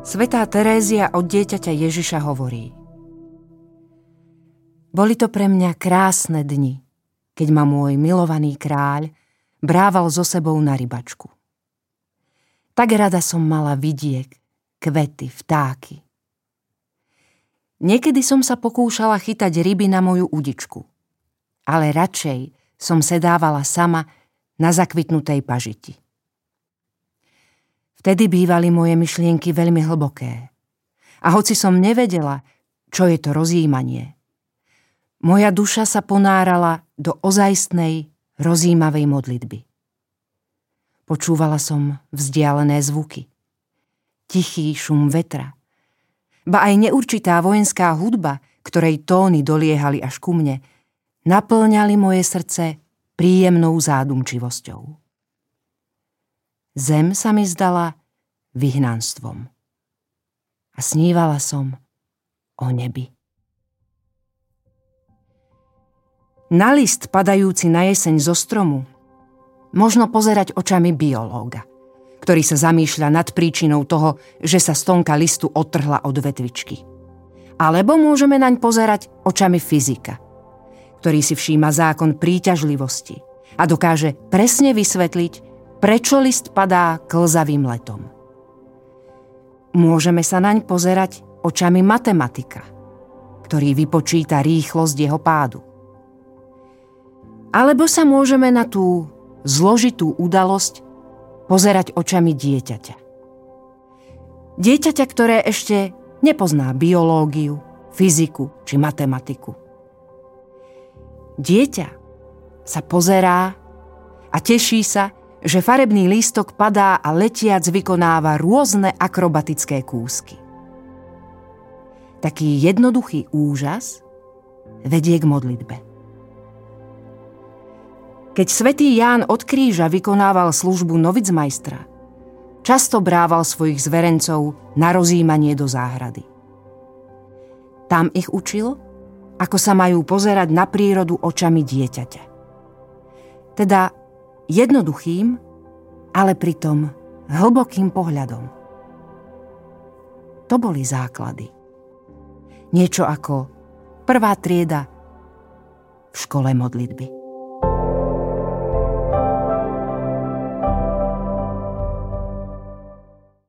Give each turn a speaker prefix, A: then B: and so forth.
A: Svetá Terézia od dieťaťa Ježiša hovorí Boli to pre mňa krásne dni, keď ma môj milovaný kráľ brával so sebou na rybačku. Tak rada som mala vidiek, kvety, vtáky. Niekedy som sa pokúšala chytať ryby na moju udičku, ale radšej som sedávala sama na zakvitnutej pažiti. Vtedy bývali moje myšlienky veľmi hlboké. A hoci som nevedela, čo je to rozjímanie, moja duša sa ponárala do ozajstnej, rozjímavej modlitby. Počúvala som vzdialené zvuky. Tichý šum vetra. Ba aj neurčitá vojenská hudba, ktorej tóny doliehali až ku mne, naplňali moje srdce príjemnou zádumčivosťou. Zem sa mi zdala vyhnanstvom. A snívala som o nebi. Na list padajúci na jeseň zo stromu možno pozerať očami biológa, ktorý sa zamýšľa nad príčinou toho, že sa stonka listu odtrhla od vetvičky. Alebo môžeme naň pozerať očami fyzika, ktorý si všíma zákon príťažlivosti a dokáže presne vysvetliť, prečo list padá klzavým letom. Môžeme sa naň pozerať očami matematika, ktorý vypočíta rýchlosť jeho pádu. Alebo sa môžeme na tú zložitú udalosť pozerať očami dieťaťa. Dieťaťa, ktoré ešte nepozná biológiu, fyziku či matematiku. Dieťa sa pozerá a teší sa, že farebný lístok padá a letiac vykonáva rôzne akrobatické kúsky. Taký jednoduchý úžas vedie k modlitbe. Keď svätý Ján od kríža vykonával službu novicmajstra, často brával svojich zverencov na rozímanie do záhrady. Tam ich učil, ako sa majú pozerať na prírodu očami dieťaťa. Teda jednoduchým, ale pritom hlbokým pohľadom. To boli základy. Niečo ako prvá trieda v škole modlitby.